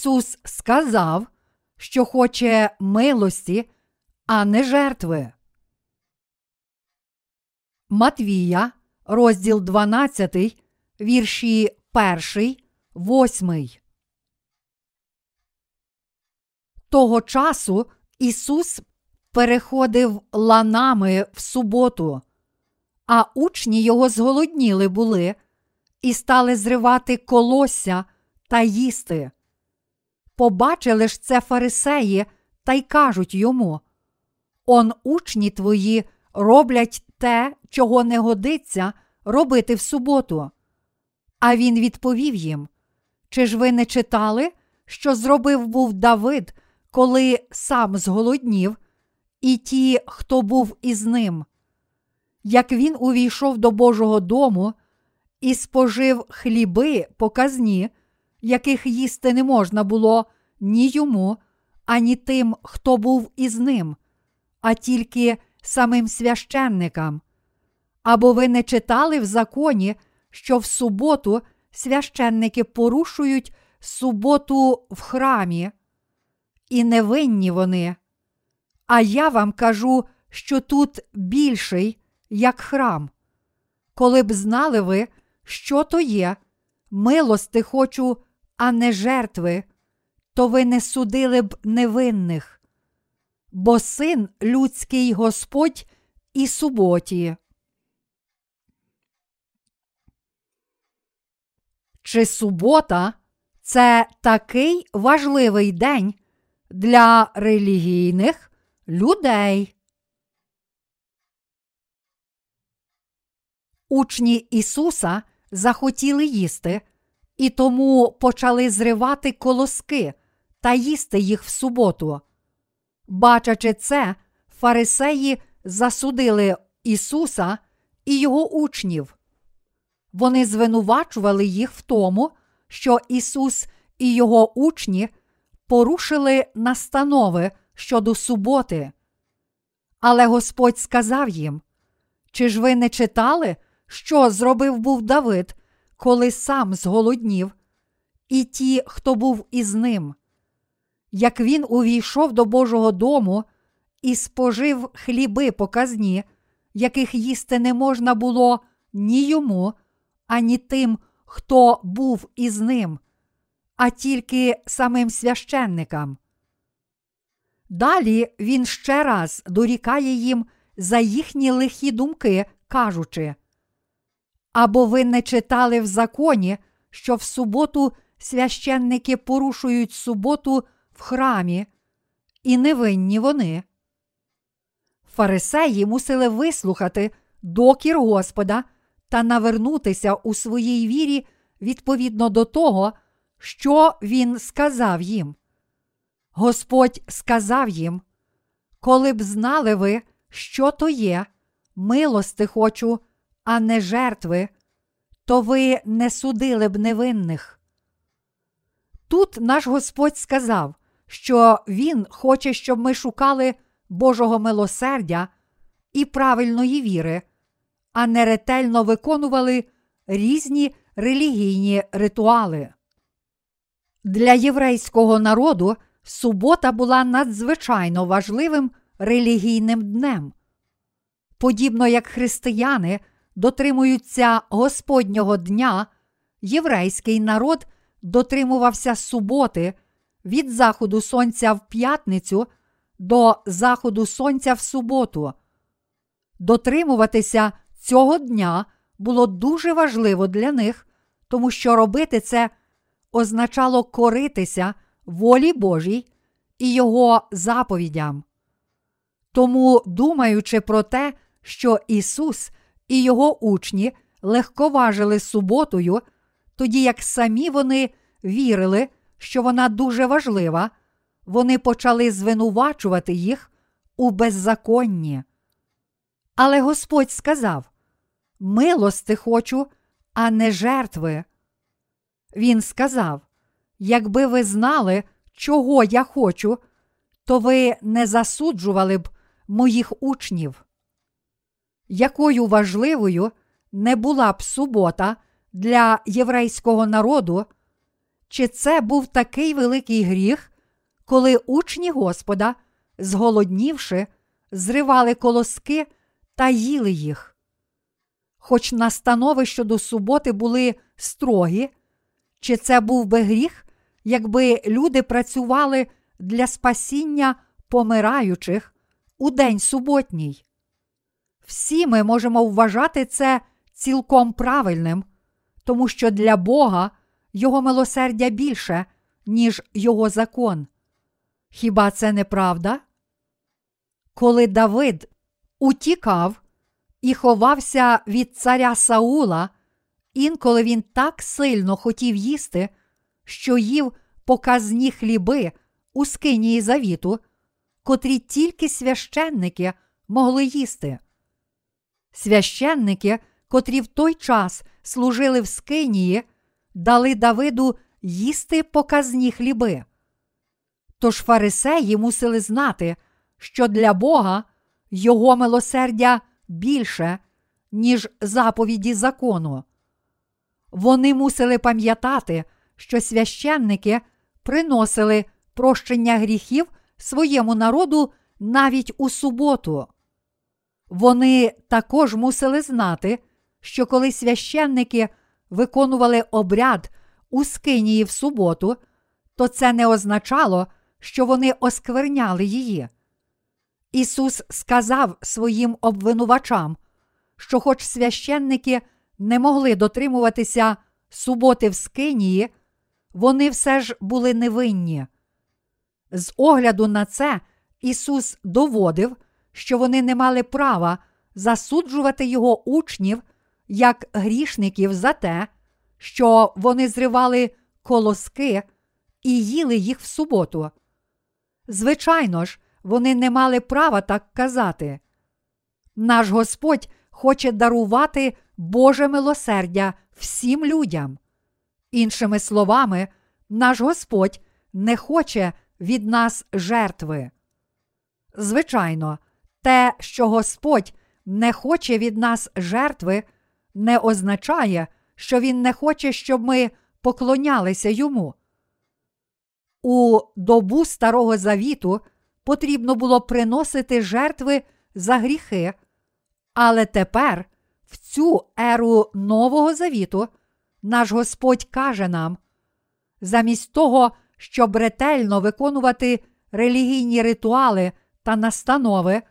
Ісус сказав, що хоче милості, а не жертви. Матвія, розділ 12, вірші 1, 8. Того часу Ісус переходив ланами в суботу, а учні його зголодніли були і стали зривати колосся та їсти. Побачили ж це фарисеї та й кажуть йому: Он учні твої роблять те, чого не годиться робити в суботу. А він відповів їм: Чи ж ви не читали, що зробив був Давид, коли сам зголоднів, і ті, хто був із ним? Як він увійшов до Божого дому і спожив хліби показні, яких їсти не можна було ні йому, ані тим, хто був із ним, а тільки самим священникам. Або ви не читали в законі, що в суботу священники порушують суботу в храмі, і невинні вони. А я вам кажу, що тут більший, як храм. Коли б знали ви, що то є, милости хочу, а не жертви, то ви не судили б невинних, бо син людський Господь і суботі. Чи субота це такий важливий день для релігійних людей? Учні Ісуса захотіли їсти і тому почали зривати колоски та їсти їх в суботу. Бачачи це, фарисеї засудили Ісуса і його учнів. Вони звинувачували їх в тому, що Ісус і його учні порушили настанови щодо суботи. Але Господь сказав їм: Чи ж ви не читали, що зробив був Давид, коли сам зголоднів, і ті, хто був із ним? Як він увійшов до Божого дому і спожив хліби показні, яких їсти не можна було ні йому, ані тим, хто був із ним, а тільки самим священникам. Далі він ще раз дорікає їм за їхні лихі думки, кажучи: Або ви не читали в законі, що в суботу священники порушують суботу в храмі, і невинні вони. Фарисеї мусили вислухати докір Господа та навернутися у своїй вірі відповідно до того, що він сказав їм. Господь сказав їм: Коли б знали ви, що то є, милости хочу, а не жертви, то ви не судили б невинних. Тут наш Господь сказав, що Він хоче, щоб ми шукали Божого милосердя і правильної віри, а не ретельно виконували різні релігійні ритуали. Для єврейського народу субота була надзвичайно важливим релігійним днем. Подібно як християни дотримуються Господнього дня, єврейський народ дотримувався суботи від заходу сонця в п'ятницю до заходу сонця в суботу. Дотримуватися цього дня було дуже важливо для них, тому що робити це означало коритися волі Божій і Його заповідям. Тому, думаючи про те, що Ісус і Його учні легковажили суботою, тоді як самі вони вірили, що вона дуже важлива, вони почали звинувачувати їх у беззаконні. Але Господь сказав: Милости хочу, а не жертви. Він сказав: Якби ви знали, чого я хочу, то ви не засуджували б моїх учнів. Якою важливою не була б субота для єврейського народу, чи це був такий великий гріх, коли учні Господа, зголоднівши, зривали колоски та їли їх. Хоч настанови щодо суботи були строгі, чи це був би гріх, якби люди працювали для спасіння помираючих у день суботній? Всі ми можемо вважати це цілком правильним, тому що для Бога Його милосердя більше, ніж Його закон. Хіба це не правда? Коли Давид утікав і ховався від царя Саула, інколи він так сильно хотів їсти, що їв показні хліби у скинії завіту, котрі тільки священники могли їсти. Священники, котрі в той час служили в скинії, дали Давиду їсти показні хліби. Тож фарисеї мусили знати, що для Бога його милосердя більше, ніж заповіді закону. Вони мусили пам'ятати, що священники приносили прощення гріхів своєму народу навіть у суботу. Вони також мусили знати, що коли священники виконували обряд у скинії в суботу, то це не означало, що вони оскверняли її. Ісус сказав своїм обвинувачам, що, хоч священники не могли дотримуватися суботи в скинії, вони все ж були невинні. З огляду на це Ісус доводив, що вони не мали права засуджувати його учнів як грішників за те, що вони зривали колоски і їли їх в суботу. Звичайно ж, вони не мали права так казати. Наш Господь хоче дарувати Боже милосердя всім людям. Іншими словами, наш Господь не хоче від нас жертви. Звичайно, те, що Господь не хоче від нас жертви, не означає, що Він не хоче, щоб ми поклонялися йому. У добу Старого Завіту потрібно було приносити жертви за гріхи, але тепер, в цю еру Нового Завіту, наш Господь каже нам: замість того, щоб ретельно виконувати релігійні ритуали та настанови,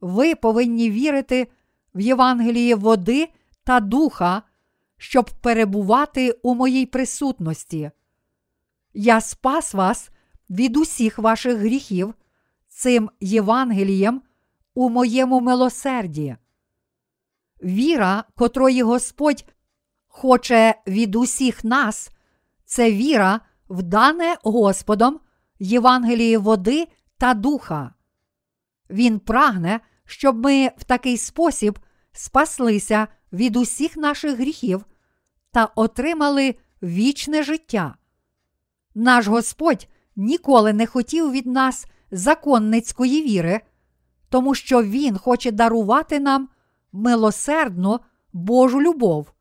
ви повинні вірити в Євангеліє води та духа, щоб перебувати у моїй присутності. Я спас вас від усіх ваших гріхів цим Євангелієм у моєму милосерді. Віра, котрої Господь хоче від усіх нас, це віра, вдане Господом Євангеліє води та духа. Він прагне, щоб ми в такий спосіб спаслися від усіх наших гріхів та отримали вічне життя. Наш Господь ніколи не хотів від нас законницької віри, тому що Він хоче дарувати нам милосердну Божу любов.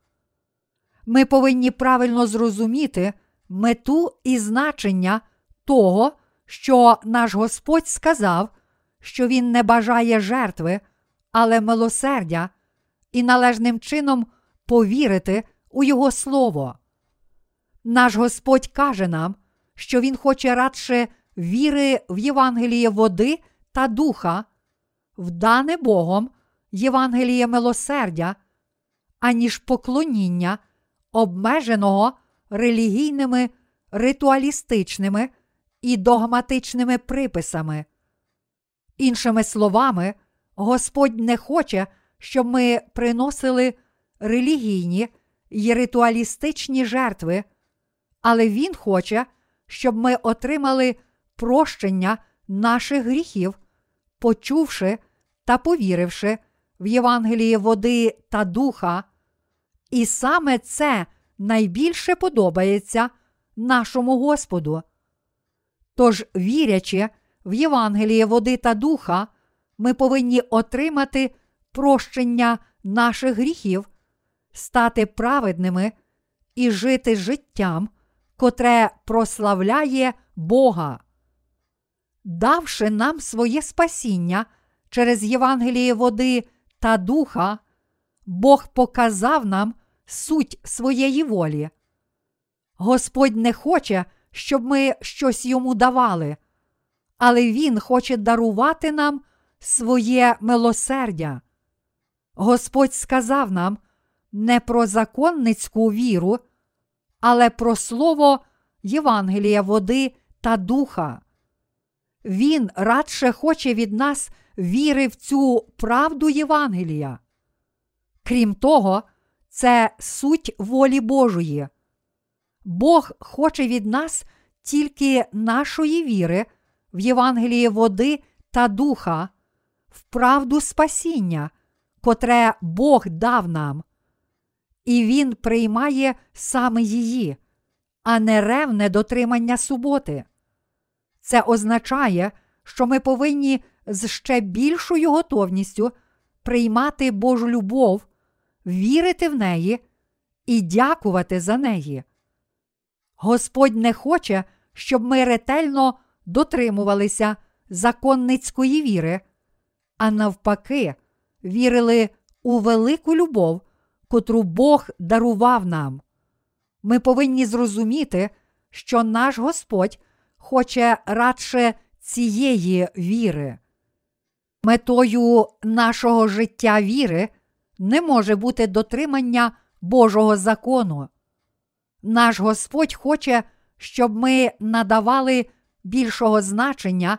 Ми повинні правильно зрозуміти мету і значення того, що наш Господь сказав, що Він не бажає жертви, але милосердя, і належним чином повірити у Його Слово. Наш Господь каже нам, що Він хоче радше віри в Євангеліє води та духа, вдане Богом Євангеліє милосердя, аніж поклоніння, обмеженого релігійними, ритуалістичними і догматичними приписами. Іншими словами, Господь не хоче, щоб ми приносили релігійні й ритуалістичні жертви, але Він хоче, щоб ми отримали прощення наших гріхів, почувши та повіривши в Євангеліє води та духа, і саме це найбільше подобається нашому Господу. Тож, вірячи в Євангеліє води та духа, ми повинні отримати прощення наших гріхів, стати праведними і жити життям, котре прославляє Бога. Давши нам своє спасіння через Євангеліє води та духа, Бог показав нам суть своєї волі. Господь не хоче, щоб ми щось йому давали, але Він хоче дарувати нам своє милосердя. Господь сказав нам не про законницьку віру, але про слово Євангелія води та духа. Він радше хоче від нас віри в цю правду Євангелія. Крім того, це суть волі Божої. Бог хоче від нас тільки нашої віри в Євангелії води та духа, в правду спасіння, котре Бог дав нам. І Він приймає саме її, а не ревне дотримання суботи. Це означає, що ми повинні з ще більшою готовністю приймати Божу любов, вірити в неї і дякувати за неї. Господь не хоче, щоб ми ретельно дотримувалися законницької віри, а навпаки, вірили у велику любов, котру Бог дарував нам. Ми повинні зрозуміти, що наш Господь хоче радше цієї віри. Метою нашого життя віри не може бути дотримання Божого закону. Наш Господь хоче, щоб ми надавали більшого значення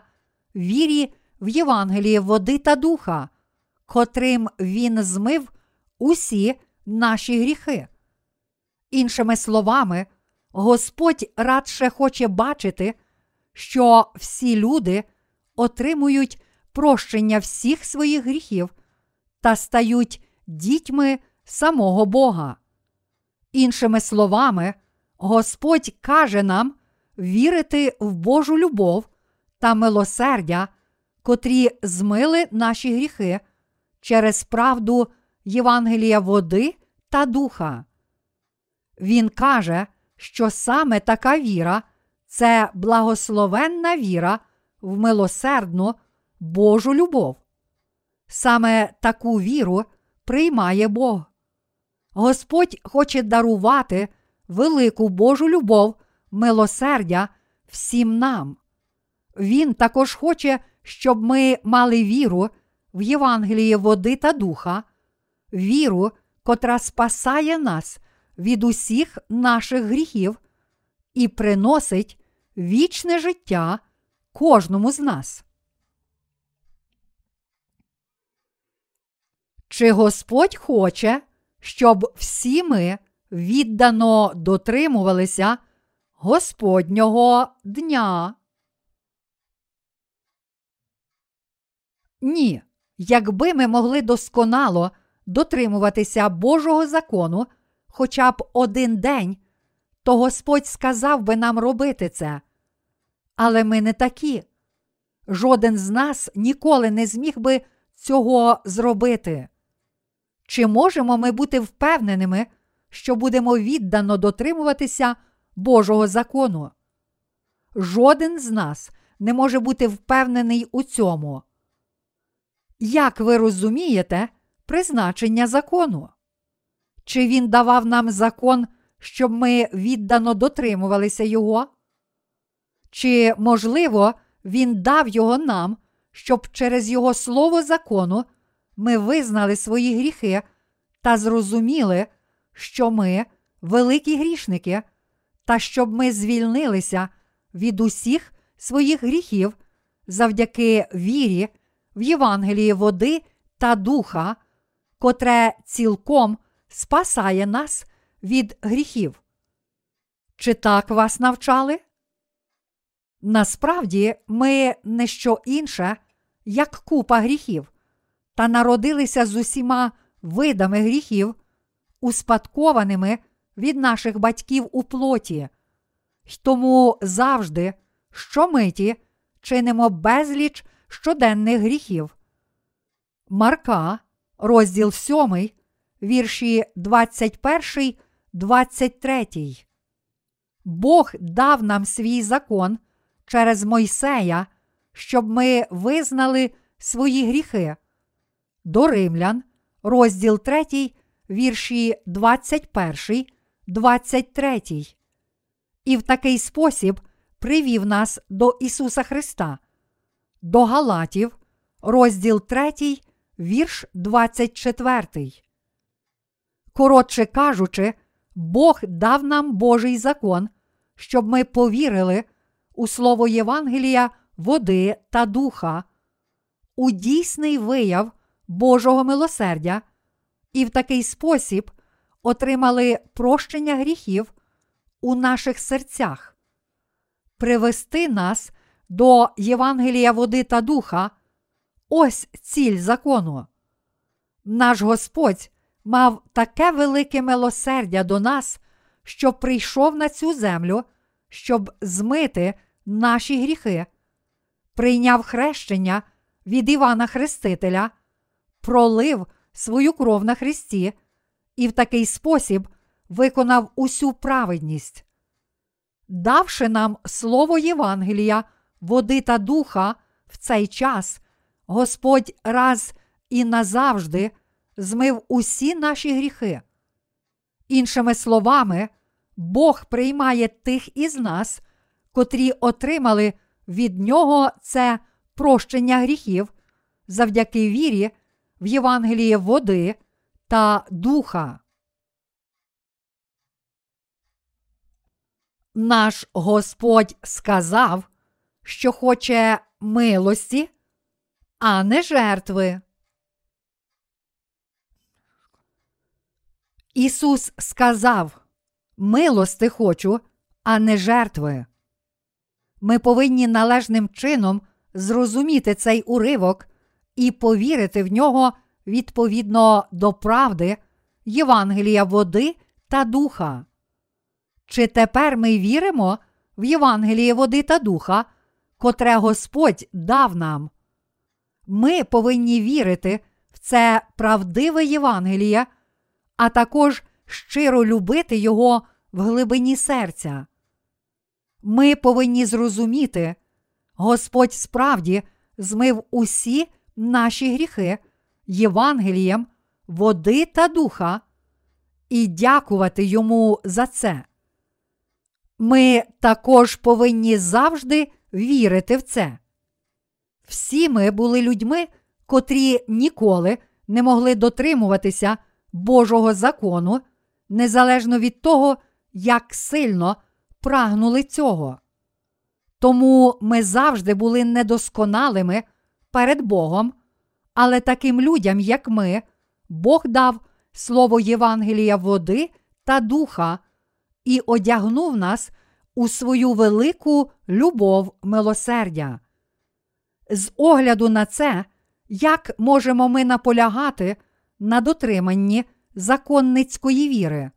вірі в Євангеліє води та духа, котрим Він змив усі наші гріхи. Іншими словами, Господь радше хоче бачити, що всі люди отримують прощення всіх своїх гріхів та стають дітьми самого Бога. Іншими словами, Господь каже нам вірити в Божу любов та милосердя, котрі змили наші гріхи через правду Євангелія води та духа. Він каже, що саме така віра це благословенна віра в милосердну Божу любов. Саме таку віру приймає Бог. Господь хоче дарувати велику Божу любов, милосердя всім нам. Він також хоче, щоб ми мали віру в Євангеліє води та духа, віру, котра спасає нас від усіх наших гріхів і приносить вічне життя кожному з нас. Чи Господь хоче, щоб всі ми віддано дотримувалися Господнього дня? Ні, якби ми могли досконало дотримуватися Божого закону хоча б один день, то Господь сказав би нам робити це. Але ми не такі. Жоден з нас ніколи не зміг би цього зробити. Чи можемо ми бути впевненими, що будемо віддано дотримуватися Божого закону? Жоден з нас не може бути впевнений у цьому. Як ви розумієте призначення закону? Чи він давав нам закон, щоб ми віддано дотримувалися його? Чи, можливо, він дав його нам, щоб через його слово закону ми визнали свої гріхи та зрозуміли, що ми великі грішники, та щоб ми звільнилися від усіх своїх гріхів завдяки вірі в Євангелії води та духа, котре цілком спасає нас від гріхів. Чи так вас навчали? Насправді ми не що інше, як купа гріхів, та народилися з усіма видами гріхів, успадкованими від наших батьків у плоті, й тому завжди, щомиті, чинимо безліч щоденних гріхів. Марка, розділ 7, вірші 21, 23. Бог дав нам свій закон через Мойсея, щоб ми визнали свої гріхи. До Римлян, розділ 3, вірші 21, 23. І в такий спосіб привів нас до Ісуса Христа, до Галатів, розділ 3, вірш 24. Коротше кажучи, Бог дав нам Божий закон, щоб ми повірили у слово Євангелія, води та духа, у дійсний вияв Божого милосердя, і в такий спосіб отримали прощення гріхів у наших серцях, привести нас до Євангелія води та духа. Ось ціль закону. Наш Господь мав таке велике милосердя до нас, що прийшов на цю землю, щоб змити наші гріхи, прийняв хрещення від Івана Хрестителя, пролив свою кров на Христі і в такий спосіб виконав усю праведність. Давши нам слово Євангелія, води та духа в цей час, Господь раз і назавжди змив усі наші гріхи. Іншими словами, Бог приймає тих із нас, котрі отримали від Нього це прощення гріхів завдяки вірі в Євангеліє води та духа. Наш Господь сказав, що хоче милості, а не жертви. Ісус сказав: Милости хочу, а не жертви. Ми повинні належним чином зрозуміти цей уривок і повірити в нього відповідно до правди, Євангелія води та духа. Чи тепер ми віримо в Євангеліє води та духа, котре Господь дав нам? Ми повинні вірити в це правдиве Євангеліє, а також щиро любити Його в глибині серця. Ми повинні зрозуміти, Господь справді змив усі наші гріхи Євангелієм, води та духа, і дякувати йому за це. Ми також повинні завжди вірити в це. Всі ми були людьми, котрі ніколи не могли дотримуватися Божого закону, незалежно від того, як сильно прагнули цього. Тому ми завжди були недосконалими перед Богом, але таким людям, як ми, Бог дав слово Євангелія води та духа і одягнув нас у свою велику любов милосердя. З огляду на це, як можемо ми наполягати на дотриманні законницької віри?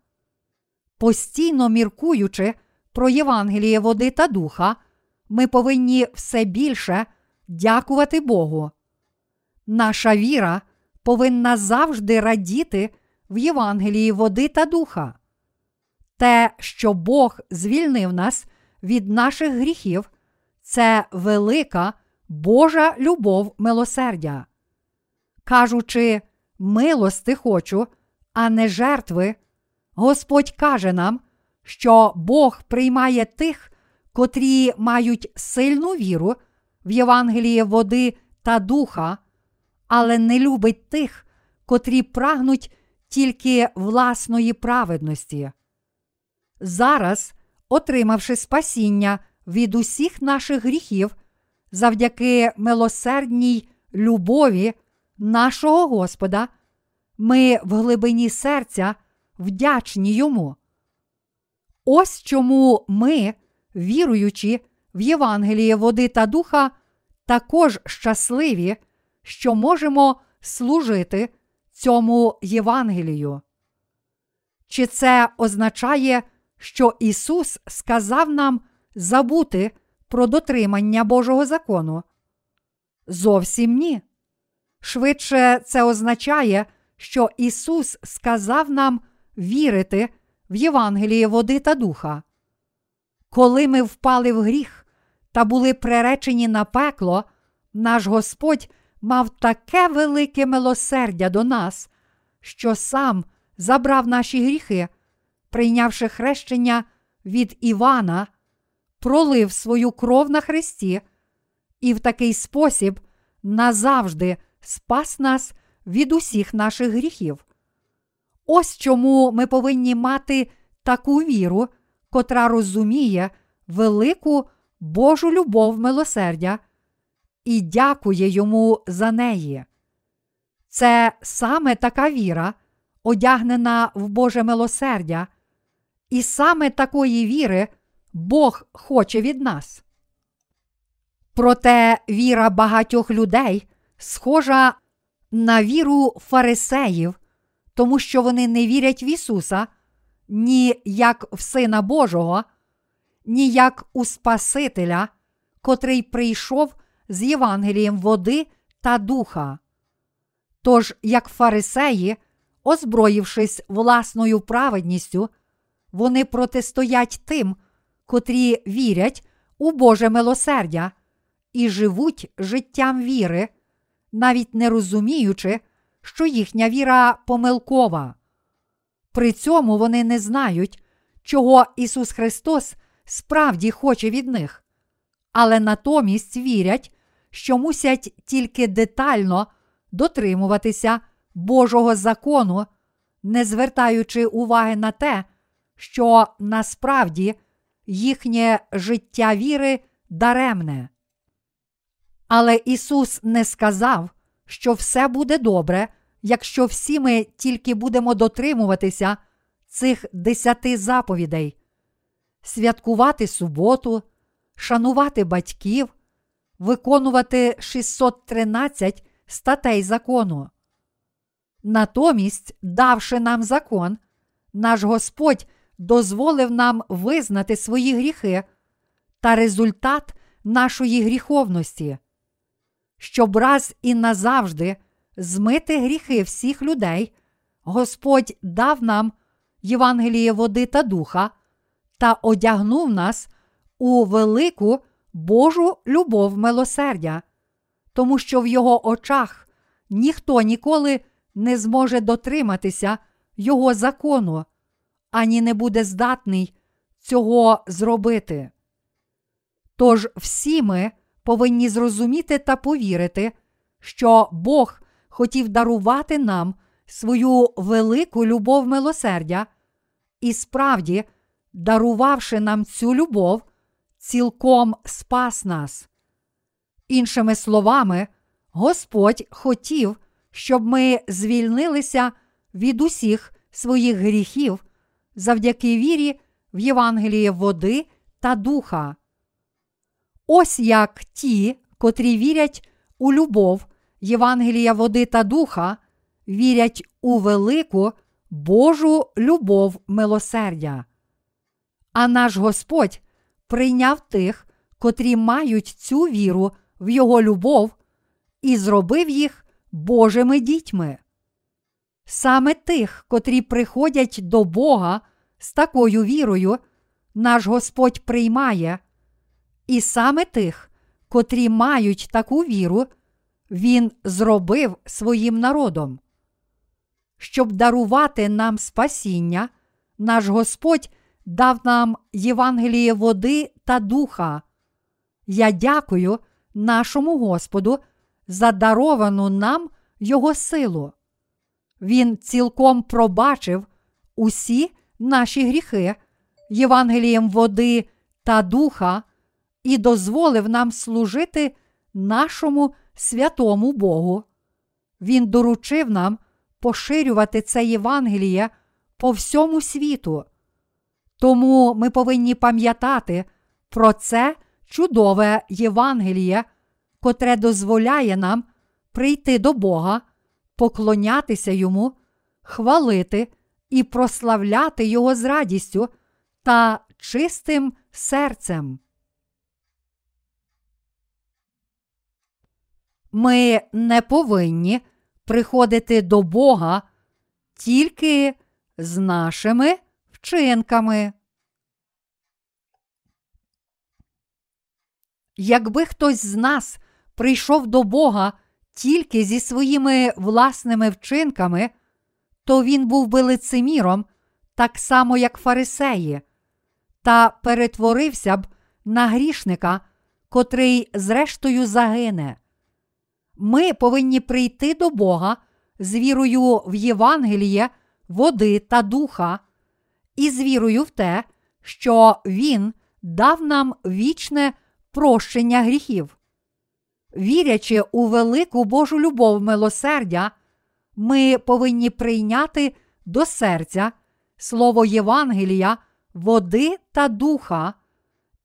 Постійно міркуючи про Євангеліє води та духа, ми повинні все більше дякувати Богу. Наша віра повинна завжди радіти в Євангелії води та духа. Те, що Бог звільнив нас від наших гріхів, це велика Божа любов милосердя. Кажучи, милости хочу, а не жертви, Господь каже нам, що Бог приймає тих, котрі мають сильну віру в Євангеліє води та духа, але не любить тих, котрі прагнуть тільки власної праведності. Зараз, отримавши спасіння від усіх наших гріхів, завдяки милосердній любові нашого Господа, ми в глибині серця вдячні йому. Ось чому ми, віруючи в Євангеліє води та духа, також щасливі, що можемо служити цьому Євангелію. Чи це означає, що Ісус сказав нам забути про дотримання Божого закону? Зовсім ні. Швидше це означає, що Ісус сказав нам вірити в Євангеліє води та духа. коли ми впали в гріх та були приречені на пекло, наш Господь мав таке велике милосердя до нас, що сам забрав наші гріхи, прийнявши хрещення від Івана, пролив свою кров на Христі і в такий спосіб назавжди спас нас від усіх наших гріхів. Ось чому ми повинні мати таку віру, котра розуміє велику Божу любов милосердя і дякує йому за неї. Це саме така віра, одягнена в Боже милосердя, і саме такої віри Бог хоче від нас. Проте віра багатьох людей схожа на віру фарисеїв, тому що вони не вірять в Ісуса ні як в Сина Божого, ні як у Спасителя, котрий прийшов з Євангелієм води та духа. Тож, як фарисеї, озброївшись власною праведністю, вони протистоять тим, котрі вірять у Боже милосердя і живуть життям віри, навіть не розуміючи, що їхня віра помилкова. При цьому вони не знають, чого Ісус Христос справді хоче від них, але натомість вірять, що мусять тільки детально дотримуватися Божого закону, не звертаючи уваги на те, що насправді їхнє життя віри даремне. Але Ісус не сказав, що все буде добре, якщо всі ми тільки будемо дотримуватися цих десяти заповідей, святкувати суботу, шанувати батьків, виконувати 613 статей закону. Натомість, давши нам закон, наш Господь дозволив нам визнати свої гріхи та результат нашої гріховності, щоб раз і назавжди змити гріхи всіх людей, Господь дав нам Євангеліє води та духа та одягнув нас у велику Божу любов милосердя, тому що в його очах ніхто ніколи не зможе дотриматися Його закону, ані не буде здатний цього зробити. Тож всі ми повинні зрозуміти та повірити, що Бог хотів дарувати нам свою велику любов милосердя, і справді, дарувавши нам цю любов, цілком спас нас. Іншими словами, Господь хотів, щоб ми звільнилися від усіх своїх гріхів завдяки вірі в Євангеліє води та духа. Ось як ті, котрі вірять у любов Євангелія води та духа, вірять у велику Божу любов милосердя. А наш Господь прийняв тих, котрі мають цю віру в Його любов, і зробив їх Божими дітьми. Саме тих, котрі приходять до Бога з такою вірою, наш Господь приймає, і саме тих, котрі мають таку віру, Він зробив своїм народом. Щоб дарувати нам спасіння, наш Господь дав нам Євангеліє води та духа. Я дякую нашому Господу за даровану нам Його силу. Він цілком пробачив усі наші гріхи Євангелієм води та духа і дозволив нам служити нашому святому Богу. Він доручив нам поширювати це Євангеліє по всьому світу. Тому ми повинні пам'ятати про це чудове Євангеліє, котре дозволяє нам прийти до Бога, поклонятися Йому, хвалити і прославляти Його з радістю та чистим серцем. Ми не повинні приходити до Бога тільки з нашими вчинками. Якби хтось з нас прийшов до Бога тільки зі своїми власними вчинками, то він був би лицеміром, так само, як фарисеї, та перетворився б на грішника, котрий, зрештою, загине. Ми повинні прийти до Бога з вірою в Євангеліє, води та духа, і з вірою в те, що Він дав нам вічне прощення гріхів. Вірячи у велику Божу любов милосердя, ми повинні прийняти до серця слово Євангелія, води та духа,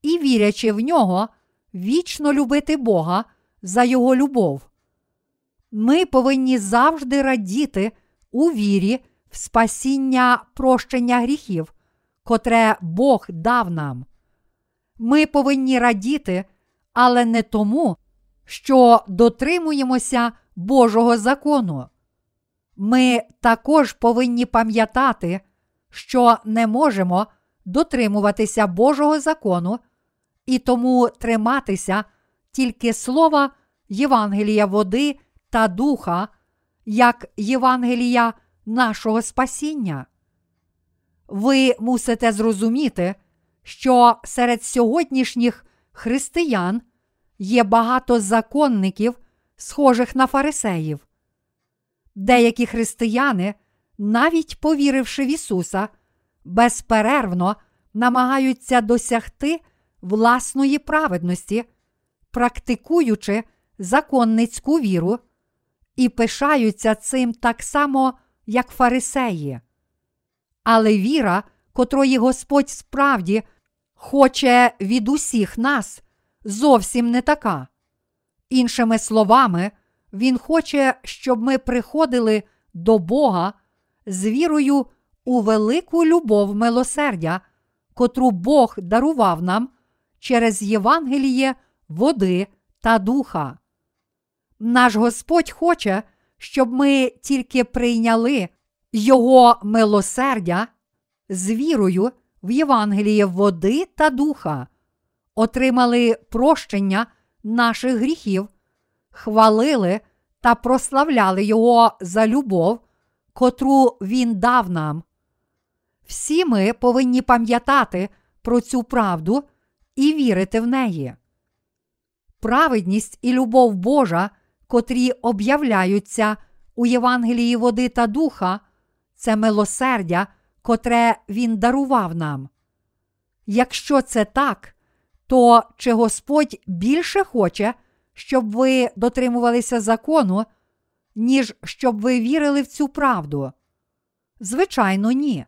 і, вірячи в нього, вічно любити Бога за Його любов. Ми повинні завжди радіти у вірі в спасіння прощення гріхів, котре Бог дав нам. Ми повинні радіти, але не тому, що дотримуємося Божого закону. Ми також повинні пам'ятати, що не можемо дотримуватися Божого закону і тому триматися тільки слова Євангелія води та духа, як Євангелія нашого спасіння. Ви мусите зрозуміти, що серед сьогоднішніх християн є багато законників, схожих на фарисеїв. Деякі християни, навіть повіривши в Ісуса, безперервно намагаються досягти власної праведності, практикуючи законницьку віру, і пишаються цим так само, як фарисеї. Але віра, котрої Господь справді хоче від усіх нас, зовсім не така. Іншими словами, Він хоче, щоб ми приходили до Бога з вірою у велику любов милосердя, котру Бог дарував нам через Євангеліє, води та духа. Наш Господь хоче, щоб ми тільки прийняли Його милосердя з вірою в Євангеліє води та духа, отримали прощення наших гріхів, хвалили та прославляли Його за любов, котру Він дав нам. Всі ми повинні пам'ятати про цю правду і вірити в неї. Праведність і любов Божа, котрі об'являються у Євангелії води та духа, це милосердя, котре Він дарував нам. Якщо це так, то чи Господь більше хоче, щоб ви дотримувалися закону, ніж щоб ви вірили в цю правду? Звичайно, ні.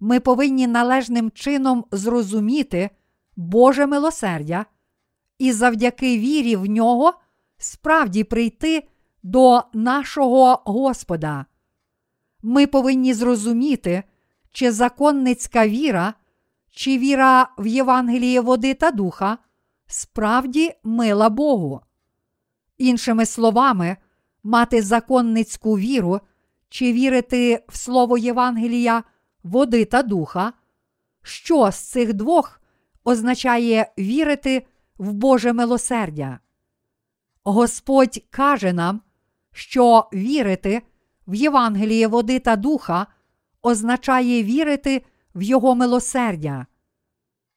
Ми повинні належним чином зрозуміти Боже милосердя і завдяки вірі в нього справді прийти до нашого Господа. Ми повинні зрозуміти, чи законницька віра, чи віра в Євангеліє води та духа справді мила Богу. Іншими словами, мати законницьку віру чи вірити в слово Євангелія води та духа, що з цих двох означає вірити в Боже милосердя. Господь каже нам, що вірити в Євангеліє води та духа означає вірити в Його милосердя.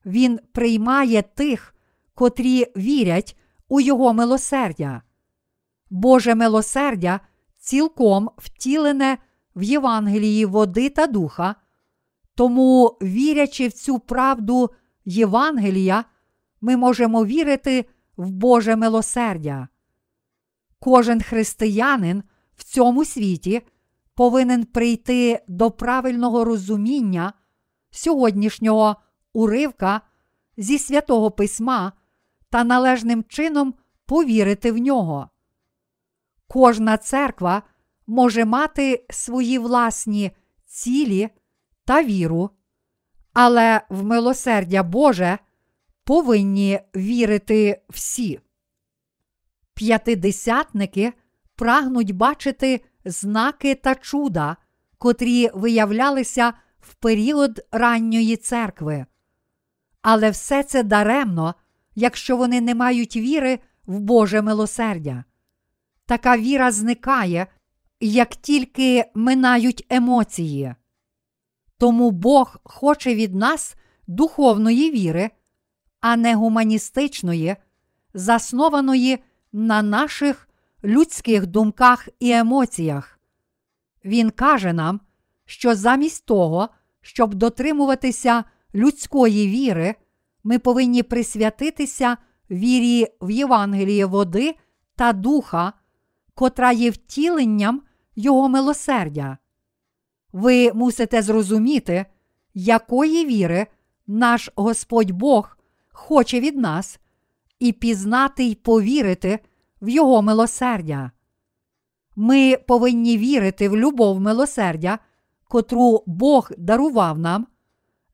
Він приймає тих, котрі вірять у Його милосердя. Боже милосердя цілком втілене в Євангелії води та духа, тому, вірячи в цю правду Євангелія, ми можемо вірити в Боже милосердя. Кожен християнин в цьому світі повинен прийти до правильного розуміння сьогоднішнього уривка зі святого письма та належним чином повірити в нього. Кожна церква може мати свої власні цілі та віру, але в милосердя Боже повинні вірити всі. П'ятидесятники прагнуть бачити знаки та чуда, котрі виявлялися в період ранньої церкви. Але все це даремно, якщо вони не мають віри в Боже милосердя. Така віра зникає, як тільки минають емоції. Тому Бог хоче від нас духовної віри, а не гуманістичної, заснованої на наших людських думках і емоціях. Він каже нам, що замість того, щоб дотримуватися людської віри, ми повинні присвятитися вірі в Євангеліє води та духа, котра є втіленням Його милосердя. Ви мусите зрозуміти, якої віри наш Господь Бог хоче від нас, і пізнати й повірити в Його милосердя. Ми повинні вірити в любов милосердя, котру Бог дарував нам,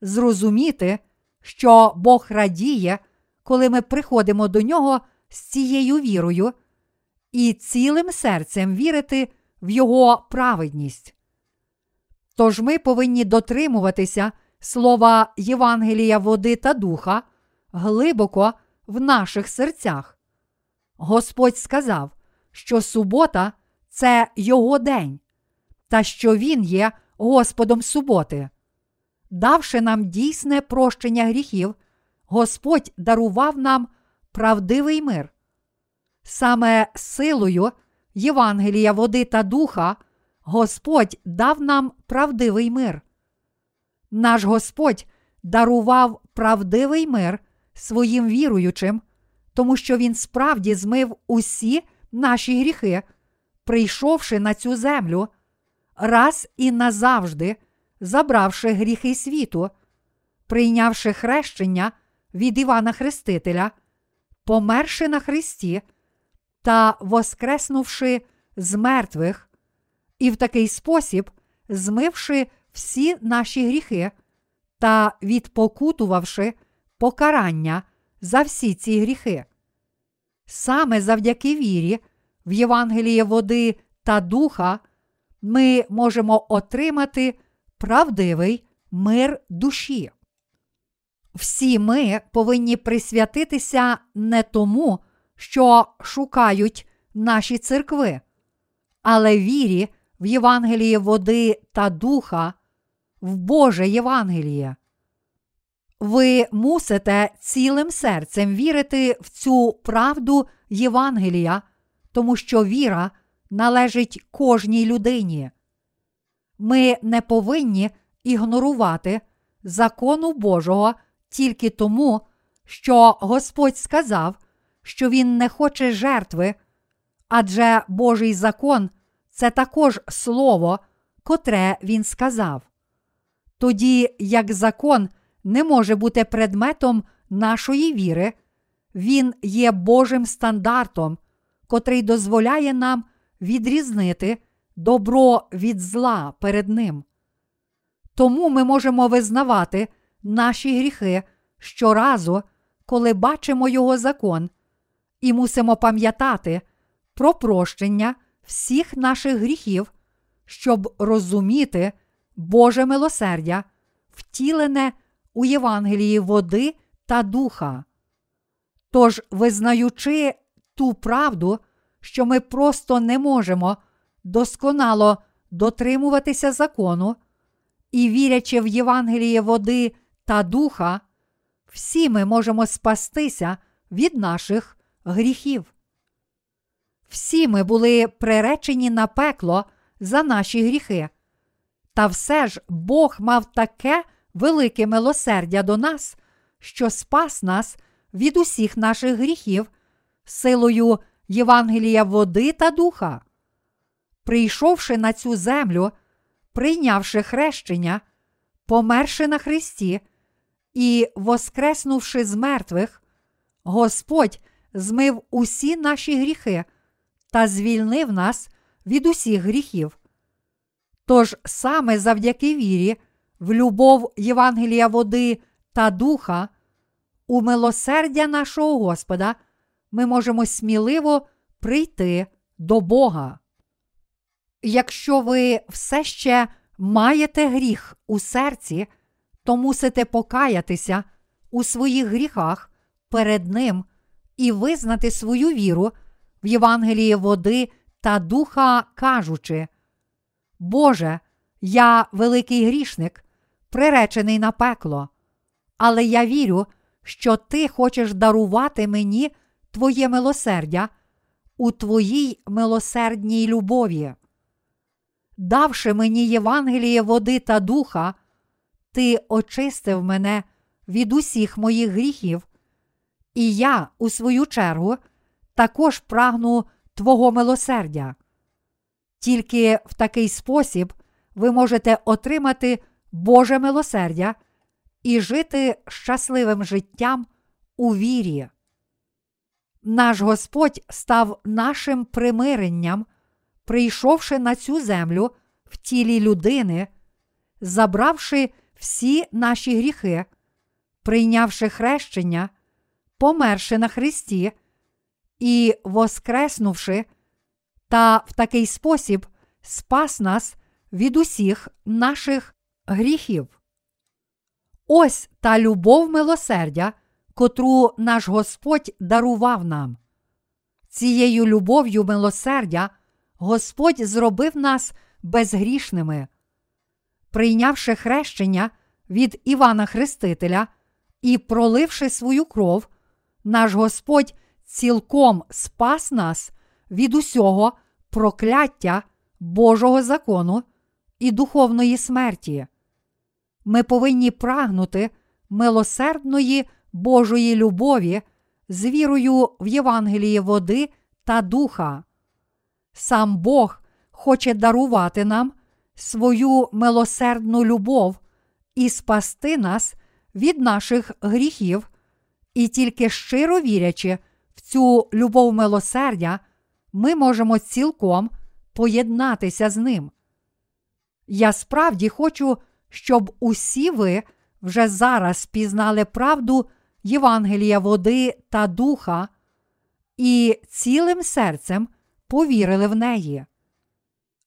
зрозуміти, що Бог радіє, коли ми приходимо до нього з цією вірою, і цілим серцем вірити в Його праведність. Тож ми повинні дотримуватися слова Євангелія води та духа глибоко в наших серцях. Господь сказав, що субота це Його день, та що Він є Господом суботи. Давши нам дійсне прощення гріхів, Господь дарував нам правдивий мир. Саме силою Євангелія води та духа Господь дав нам правдивий мир. Наш Господь дарував правдивий мир своїм віруючим, тому що Він справді змив усі наші гріхи, прийшовши на цю землю, раз і назавжди забравши гріхи світу, прийнявши хрещення від Івана Хрестителя, померши на Христі та воскреснувши з мертвих, і в такий спосіб змивши всі наші гріхи та відпокутувавши покарання за всі ці гріхи. Саме завдяки вірі в Євангеліє води та духа ми можемо отримати правдивий мир душі. Всі ми повинні присвятитися не тому, що шукають наші церкви, але вірі в Євангеліє води та духа, в Боже Євангеліє. Ви мусите цілим серцем вірити в цю правду Євангелія, тому що віра належить кожній людині. Ми не повинні ігнорувати закону Божого тільки тому, що Господь сказав, що Він не хоче жертви, адже Божий закон це також слово, котре Він сказав. Тоді як закон не може бути предметом нашої віри, він є Божим стандартом, котрий дозволяє нам відрізнити добро від зла перед Ним. Тому ми можемо визнавати наші гріхи щоразу, коли бачимо Його закон, і мусимо пам'ятати про прощення всіх наших гріхів, щоб розуміти Боже милосердя, втілене у Євангелії води та духа. Тож, визнаючи ту правду, що ми просто не можемо досконало дотримуватися закону і вірячи в Євангеліє води та духа, всі ми можемо спастися від наших гріхів. Всі ми були приречені на пекло за наші гріхи. Та все ж Бог мав таке велике милосердя до нас, що спас нас від усіх наших гріхів силою Євангелія води та духа. Прийшовши на цю землю, прийнявши хрещення, померши на Христі і воскреснувши з мертвих, Господь змив усі наші гріхи та звільнив нас від усіх гріхів. Тож саме завдяки вірі, в любов Євангелія води та духа, у милосердя нашого Господа ми можемо сміливо прийти до Бога. Якщо ви все ще маєте гріх у серці, то мусите покаятися у своїх гріхах перед Ним і визнати свою віру в Євангелії води та духа, кажучи: Боже, я великий грішник, приречений на пекло, але я вірю, що Ти хочеш дарувати мені Твоє милосердя у Твоїй милосердній любові. Давши мені Євангеліє води та духа, Ти очистив мене від усіх моїх гріхів, і я, у свою чергу, також прагну Твого милосердя. Тільки в такий спосіб ви можете отримати Боже милосердя і жити щасливим життям у вірі. Наш Господь став нашим примиренням, прийшовши на цю землю в тілі людини, забравши всі наші гріхи, прийнявши хрещення, померши на Христі і воскреснувши, та в такий спосіб спас нас від усіх наших гріхів. Ось та любов милосердя, котру наш Господь дарував нам. Цією любов'ю милосердя Господь зробив нас безгрішними. Прийнявши хрещення від Івана Хрестителя і проливши свою кров, наш Господь цілком спас нас від усього прокляття Божого закону і духовної смерті. Ми повинні прагнути милосердної Божої любові з вірою в Євангеліє води та духа. Сам Бог хоче дарувати нам свою милосердну любов і спасти нас від наших гріхів, і тільки щиро вірячи в цю любов милосердя, ми можемо цілком поєднатися з ним. Я справді хочу, щоб усі ви вже зараз пізнали правду Євангелія води та духа і цілим серцем повірили в неї.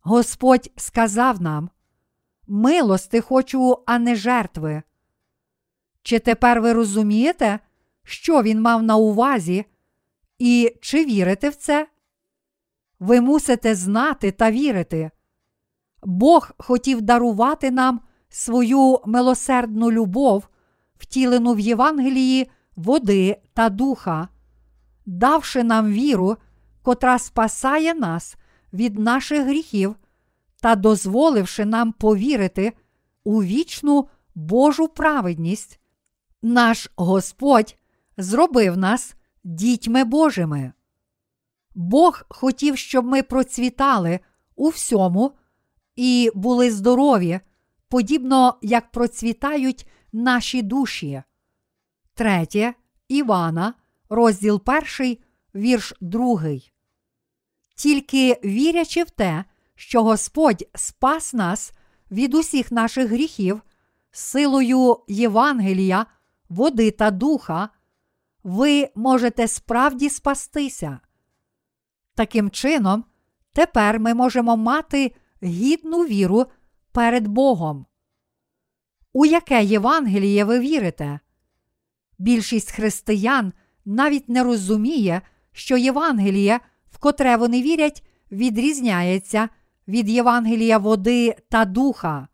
Господь сказав нам: Милости хочу, а не жертви. Чи тепер ви розумієте, що він мав на увазі, і чи вірите в це? Ви мусите знати та вірити. Бог хотів дарувати нам свою милосердну любов, втілену в Євангелії води та духа, давши нам віру, котра спасає нас від наших гріхів та дозволивши нам повірити у вічну Божу праведність, наш Господь зробив нас дітьми Божими. Бог хотів, щоб ми процвітали у всьому і були здорові, подібно як процвітають наші душі. Третє Івана, розділ перший, вірш другий. Тільки вірячи в те, що Господь спас нас від усіх наших гріхів, силою Євангелія, води та духа, ви можете справді спастися. Таким чином, тепер ми можемо мати гідну віру перед Богом. У яке Євангеліє ви вірите? Більшість християн навіть не розуміє, що Євангеліє, в котре вони вірять, відрізняється від Євангелія води та духа.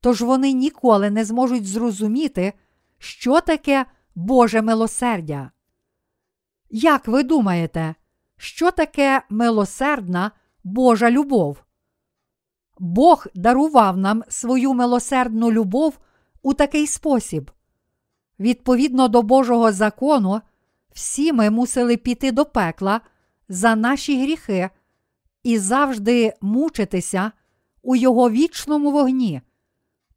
Тож вони ніколи не зможуть зрозуміти, що таке Боже милосердя. Як ви думаєте, що таке милосердна Божа любов? Бог дарував нам свою милосердну любов у такий спосіб. Відповідно до Божого закону, всі ми мусили піти до пекла за наші гріхи і завжди мучитися у його вічному вогні.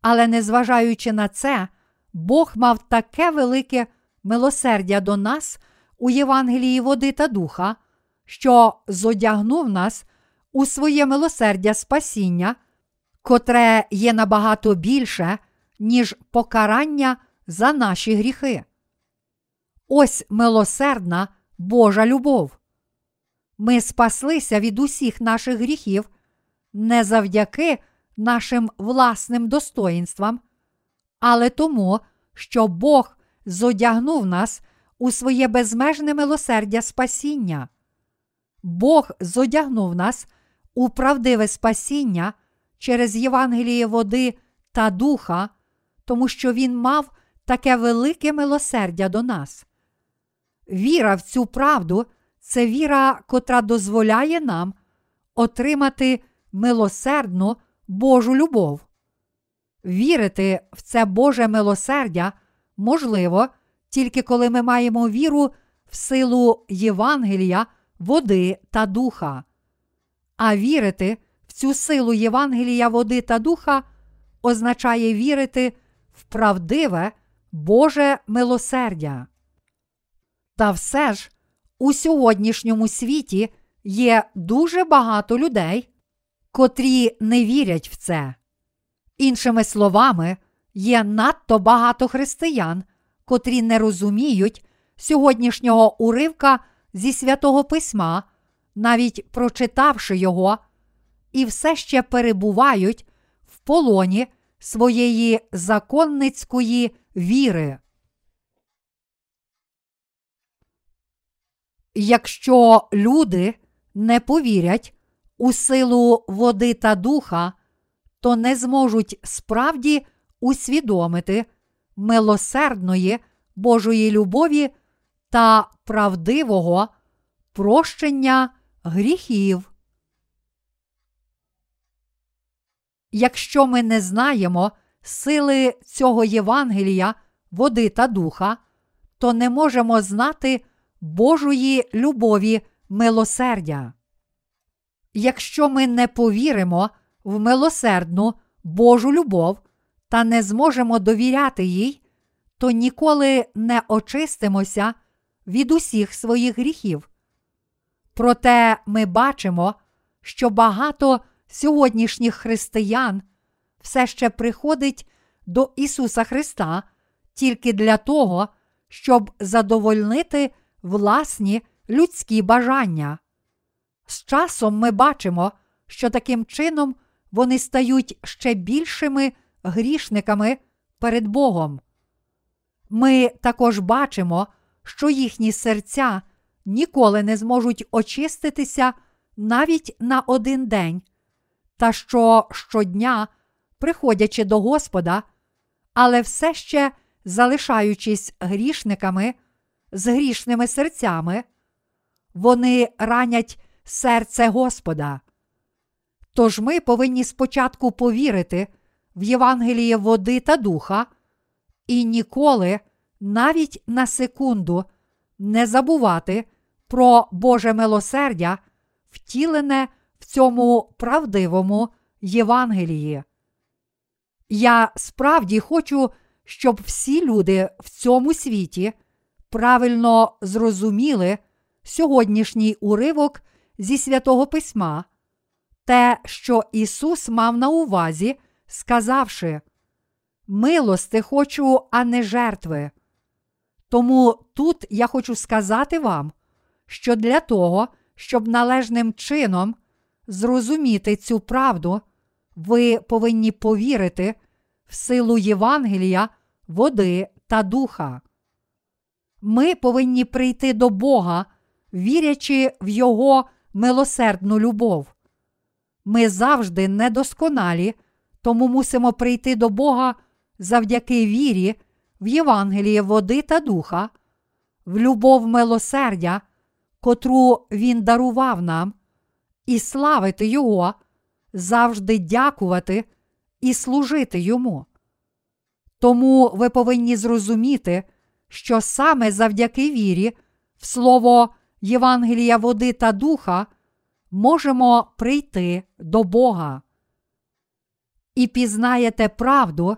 Але незважаючи на це, Бог мав таке велике милосердя до нас у Євангелії води та духа, що зодягнув нас у своє милосердя спасіння, котре є набагато більше, ніж покарання за наші гріхи. Ось милосердна Божа любов. Ми спаслися від усіх наших гріхів не завдяки нашим власним достоїнствам, але тому, що Бог зодягнув нас у своє безмежне милосердя спасіння. Бог зодягнув нас у правдиве спасіння через Євангеліє води та духа, тому що Він мав таке велике милосердя до нас. Віра в цю правду це віра, котра дозволяє нам отримати милосердну Божу любов. Вірити в це Боже милосердя можливо тільки коли ми маємо віру в силу Євангелія, води та духа. А вірити в цю силу Євангелія, води та духа означає вірити в правдиве Боже милосердя. Та все ж у сьогоднішньому світі є дуже багато людей, котрі не вірять в це. Іншими словами, є надто багато християн, котрі не розуміють сьогоднішнього уривка зі святого письма, навіть прочитавши його, і все ще перебувають в полоні своєї законницької віри. Якщо люди не повірять у силу води та духа, то не зможуть справді усвідомити милосердної Божої любові та правдивого прощення гріхів. Якщо ми не знаємо сили цього Євангелія, води та духа, то не можемо знати Божої любові милосердя. Якщо ми не повіримо в милосердну Божу любов та не зможемо довіряти їй, то ніколи не очистимося від усіх своїх гріхів. Проте ми бачимо, що багато сьогоднішніх християн все ще приходить до Ісуса Христа тільки для того, щоб задовольнити власні людські бажання. З часом ми бачимо, що таким чином вони стають ще більшими грішниками перед Богом. Ми також бачимо, що їхні серця ніколи не зможуть очиститися навіть на один день, та що щодня, приходячи до Господа, але все ще залишаючись грішниками з грішними серцями, вони ранять серце Господа. Тож ми повинні спочатку повірити в Євангеліє води та духа і ніколи, навіть на секунду, не забувати про Боже милосердя, втілене в цьому правдивому Євангелії. Я справді хочу, щоб всі люди в цьому світі правильно зрозуміли сьогоднішній уривок зі святого Письма, те, що Ісус мав на увазі, сказавши, Милости хочу, а не жертви. Тому тут я хочу сказати вам, що для того, щоб належним чином зрозуміти цю правду, ви повинні повірити в силу Євангелія, води та духа. Ми повинні прийти до Бога, вірячи в Його милосердну любов. Ми завжди недосконалі, тому мусимо прийти до Бога завдяки вірі в Євангеліє води та духа, в любов милосердя, котру Він дарував нам, і славити Його, завжди дякувати і служити Йому. Тому ви повинні зрозуміти, що саме завдяки вірі, в слово Євангелія води та духа можемо прийти до Бога. І пізнаєте правду,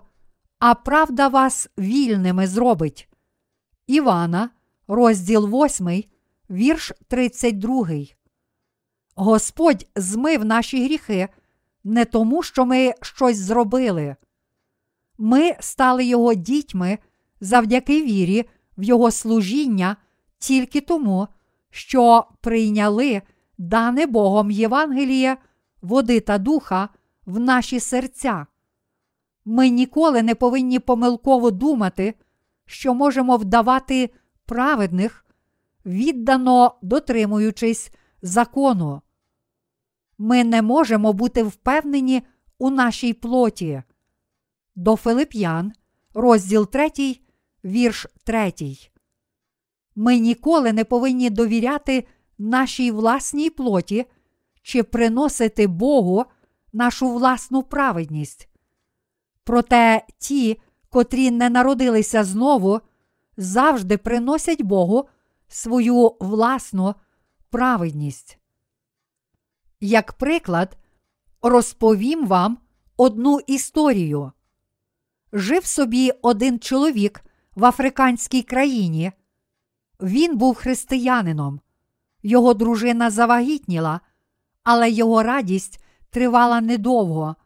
а правда вас вільними зробить. Івана, розділ 8, вірш 32. Господь змив наші гріхи не тому, що ми щось зробили. Ми стали Його дітьми завдяки вірі в Його служіння тільки тому, що прийняли дане Богом Євангеліє, води та духа в наші серця. Ми ніколи не повинні помилково думати, що можемо вдавати праведних, віддано дотримуючись закону. Ми не можемо бути впевнені у нашій плоті. До Филип'ян, розділ 3, вірш 3. Ми ніколи не повинні довіряти нашій власній плоті чи приносити Богу нашу власну праведність. Проте ті, котрі не народилися знову, завжди приносять Богу свою власну праведність. Як приклад, розповім вам одну історію. Жив собі один чоловік в африканській країні. Він був християнином. Його дружина завагітніла, але його радість тривала недовго,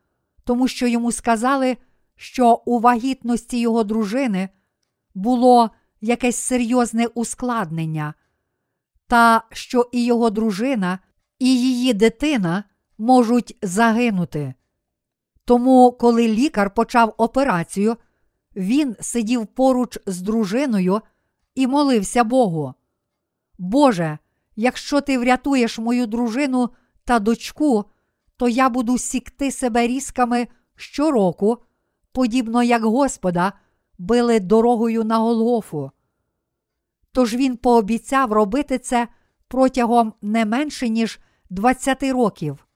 тому що йому сказали, що у вагітності його дружини було якесь серйозне ускладнення, та що і його дружина, і її дитина можуть загинути. Тому, коли лікар почав операцію, він сидів поруч з дружиною і молився Богу. Боже, якщо ти врятуєш мою дружину та дочку, то я буду сікти себе різками щороку, подібно як Господа били дорогою на Голгофу. Тож він пообіцяв робити це протягом не менше, ніж 20 років.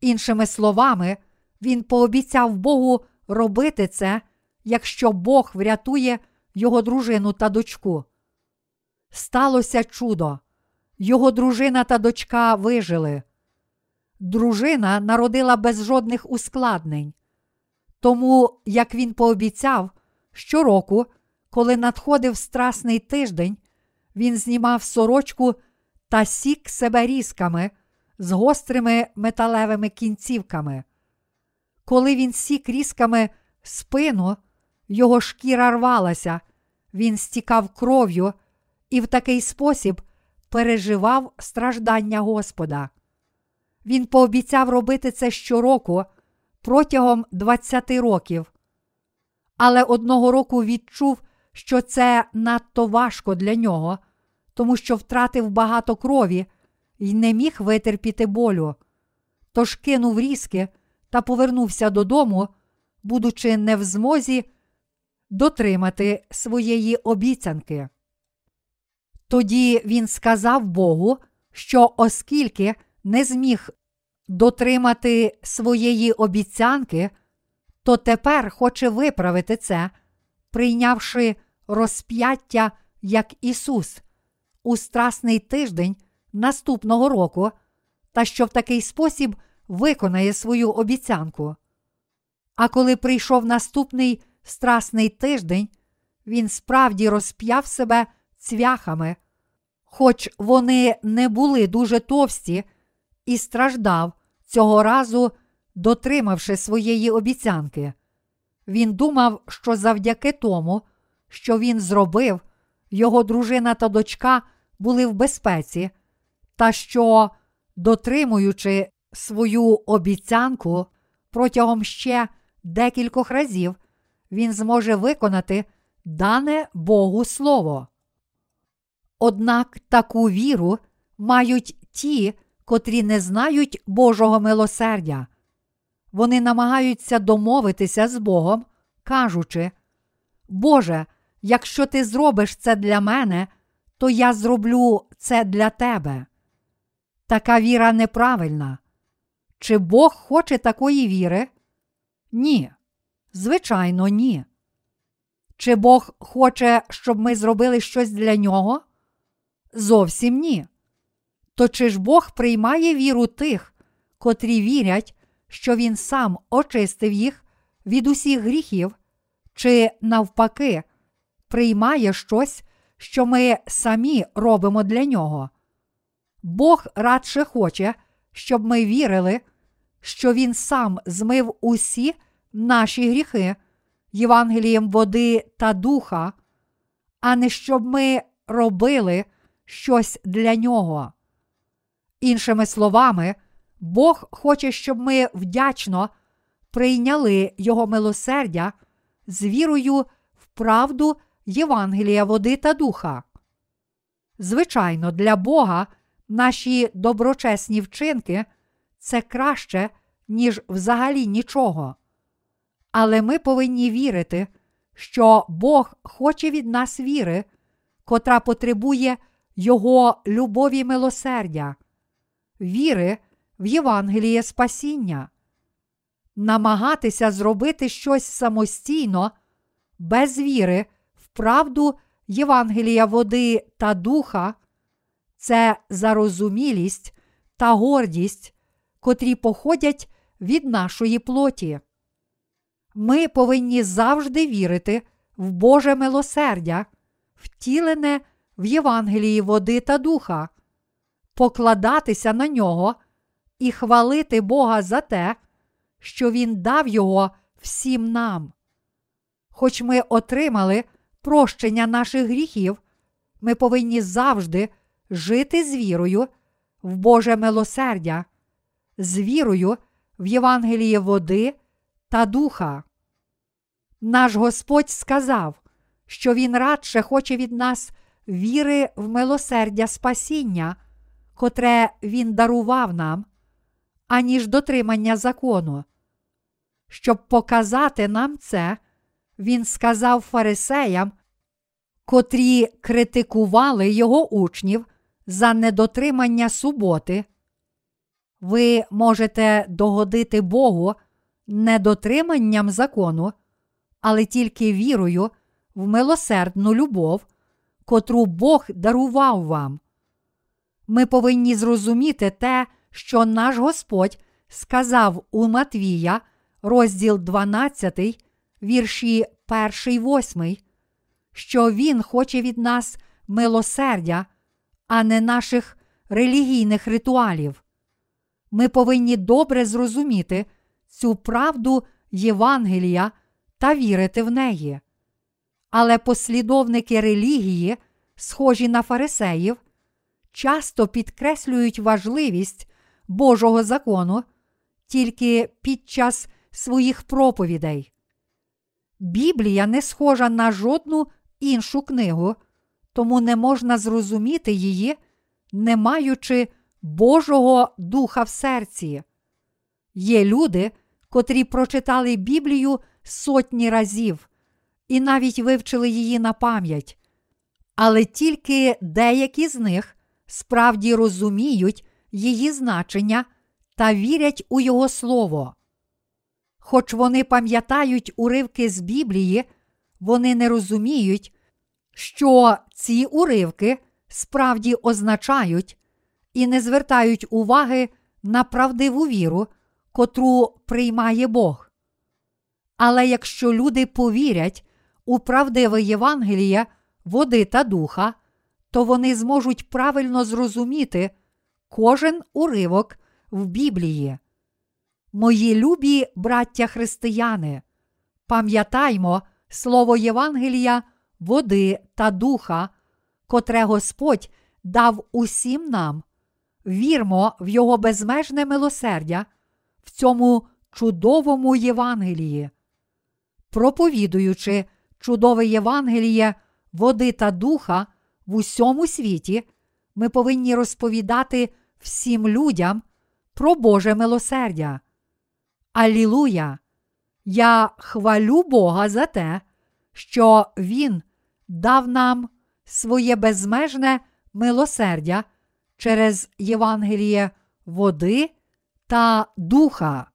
Іншими словами, він пообіцяв Богу робити це, якщо Бог врятує його дружину та дочку. Сталося чудо. Його дружина та дочка вижили. Дружина народила без жодних ускладнень. Тому, як він пообіцяв, щороку, коли надходив страсний тиждень, він знімав сорочку та сік себе різками з гострими металевими кінцівками. Коли він сік різками спину, його шкіра рвалася, він стікав кров'ю і в такий спосіб переживав страждання Господа. Він пообіцяв робити це щороку протягом 20 років. Але одного року відчув, що це надто важко для нього, тому що втратив багато крові і не міг витерпіти болю. Тож кинув різки та повернувся додому, будучи не в змозі дотримати своєї обіцянки. Тоді він сказав Богу, що оскільки не зміг дотримати своєї обіцянки, то тепер хоче виправити це, прийнявши розп'яття як Ісус у страсний тиждень наступного року, та що в такий спосіб виконає свою обіцянку. А коли прийшов наступний страсний тиждень, він справді розп'яв себе цвяхами, хоч вони не були дуже товсті, і страждав цього разу, дотримавши своєї обіцянки. Він думав, що завдяки тому, що він зробив, його дружина та дочка були в безпеці, та що, дотримуючи свою обіцянку протягом ще декількох разів, він зможе виконати дане Богу Слово. Однак таку віру мають ті, котрі не знають Божого милосердя. Вони намагаються домовитися з Богом, кажучи, Боже, якщо ти зробиш це для мене, то я зроблю це для тебе. Така віра неправильна. Чи Бог хоче такої віри? Ні. Звичайно, ні. Чи Бог хоче, щоб ми зробили щось для нього? Зовсім ні. То чи ж Бог приймає віру тих, котрі вірять, що Він сам очистив їх від усіх гріхів, чи, навпаки, приймає щось, що ми самі робимо для нього? Бог радше хоче, щоб ми вірили, що Він сам змив усі наші гріхи Євангелієм води та духа, а не щоб ми робили щось для нього. Іншими словами, Бог хоче, щоб ми вдячно прийняли Його милосердя з вірою в правду Євангелія води та духа. Звичайно, для Бога наші доброчесні вчинки це краще, ніж взагалі нічого. Але ми повинні вірити, що Бог хоче від нас віри, котра потребує Його любові милосердя, віри в Євангеліє Спасіння. Намагатися зробити щось самостійно, без віри в правду Євангелія води та духа це зарозумілість та гордість, котрі походять від нашої плоті. Ми повинні завжди вірити в Боже милосердя, втілене в Євангелії води та духа, покладатися на нього і хвалити Бога за те, що Він дав його всім нам. Хоч ми отримали прощення наших гріхів, ми повинні завжди жити з вірою в Боже милосердя, з вірою в Євангеліє води та духа. Наш Господь сказав, що Він радше хоче від нас віри в милосердя спасіння, котре Він дарував нам, аніж дотримання закону. Щоб показати нам це, Він сказав фарисеям, котрі критикували його учнів за недотримання суботи. Ви можете догодити Богу недотриманням закону, але тільки вірою в милосердну любов, котру Бог дарував вам. Ми повинні зрозуміти те, що наш Господь сказав у Матвія, розділ 12, вірші 1, 8, що Він хоче від нас милосердя, а не наших релігійних ритуалів. Ми повинні добре зрозуміти цю правду Євангелія та вірити в неї. Але послідовники релігії, схожі на фарисеїв, часто підкреслюють важливість Божого закону тільки під час своїх проповідей. Біблія не схожа на жодну іншу книгу, тому не можна зрозуміти її, не маючи Божого Духа в серці. Є люди, котрі прочитали Біблію сотні разів і навіть вивчили її на пам'ять, але тільки деякі з них справді розуміють її значення та вірять у Його Слово. Хоч вони пам'ятають уривки з Біблії, вони не розуміють, що ці уривки справді означають і не звертають уваги на правдиву віру, котру приймає Бог. Але якщо люди повірять у правдиве Євангеліє води та духа, то вони зможуть правильно зрозуміти кожен уривок в Біблії. Мої любі браття християни, пам'ятаймо слово Євангелія, води та духа, котре Господь дав усім нам, вірмо в Його безмежне милосердя в цьому чудовому Євангелії. Проповідуючи чудове Євангеліє води та духа в усьому світі, ми повинні розповідати всім людям про Боже милосердя. Алілуя! Я хвалю Бога за те, що Він дав нам своє безмежне милосердя через Євангеліє води та духа.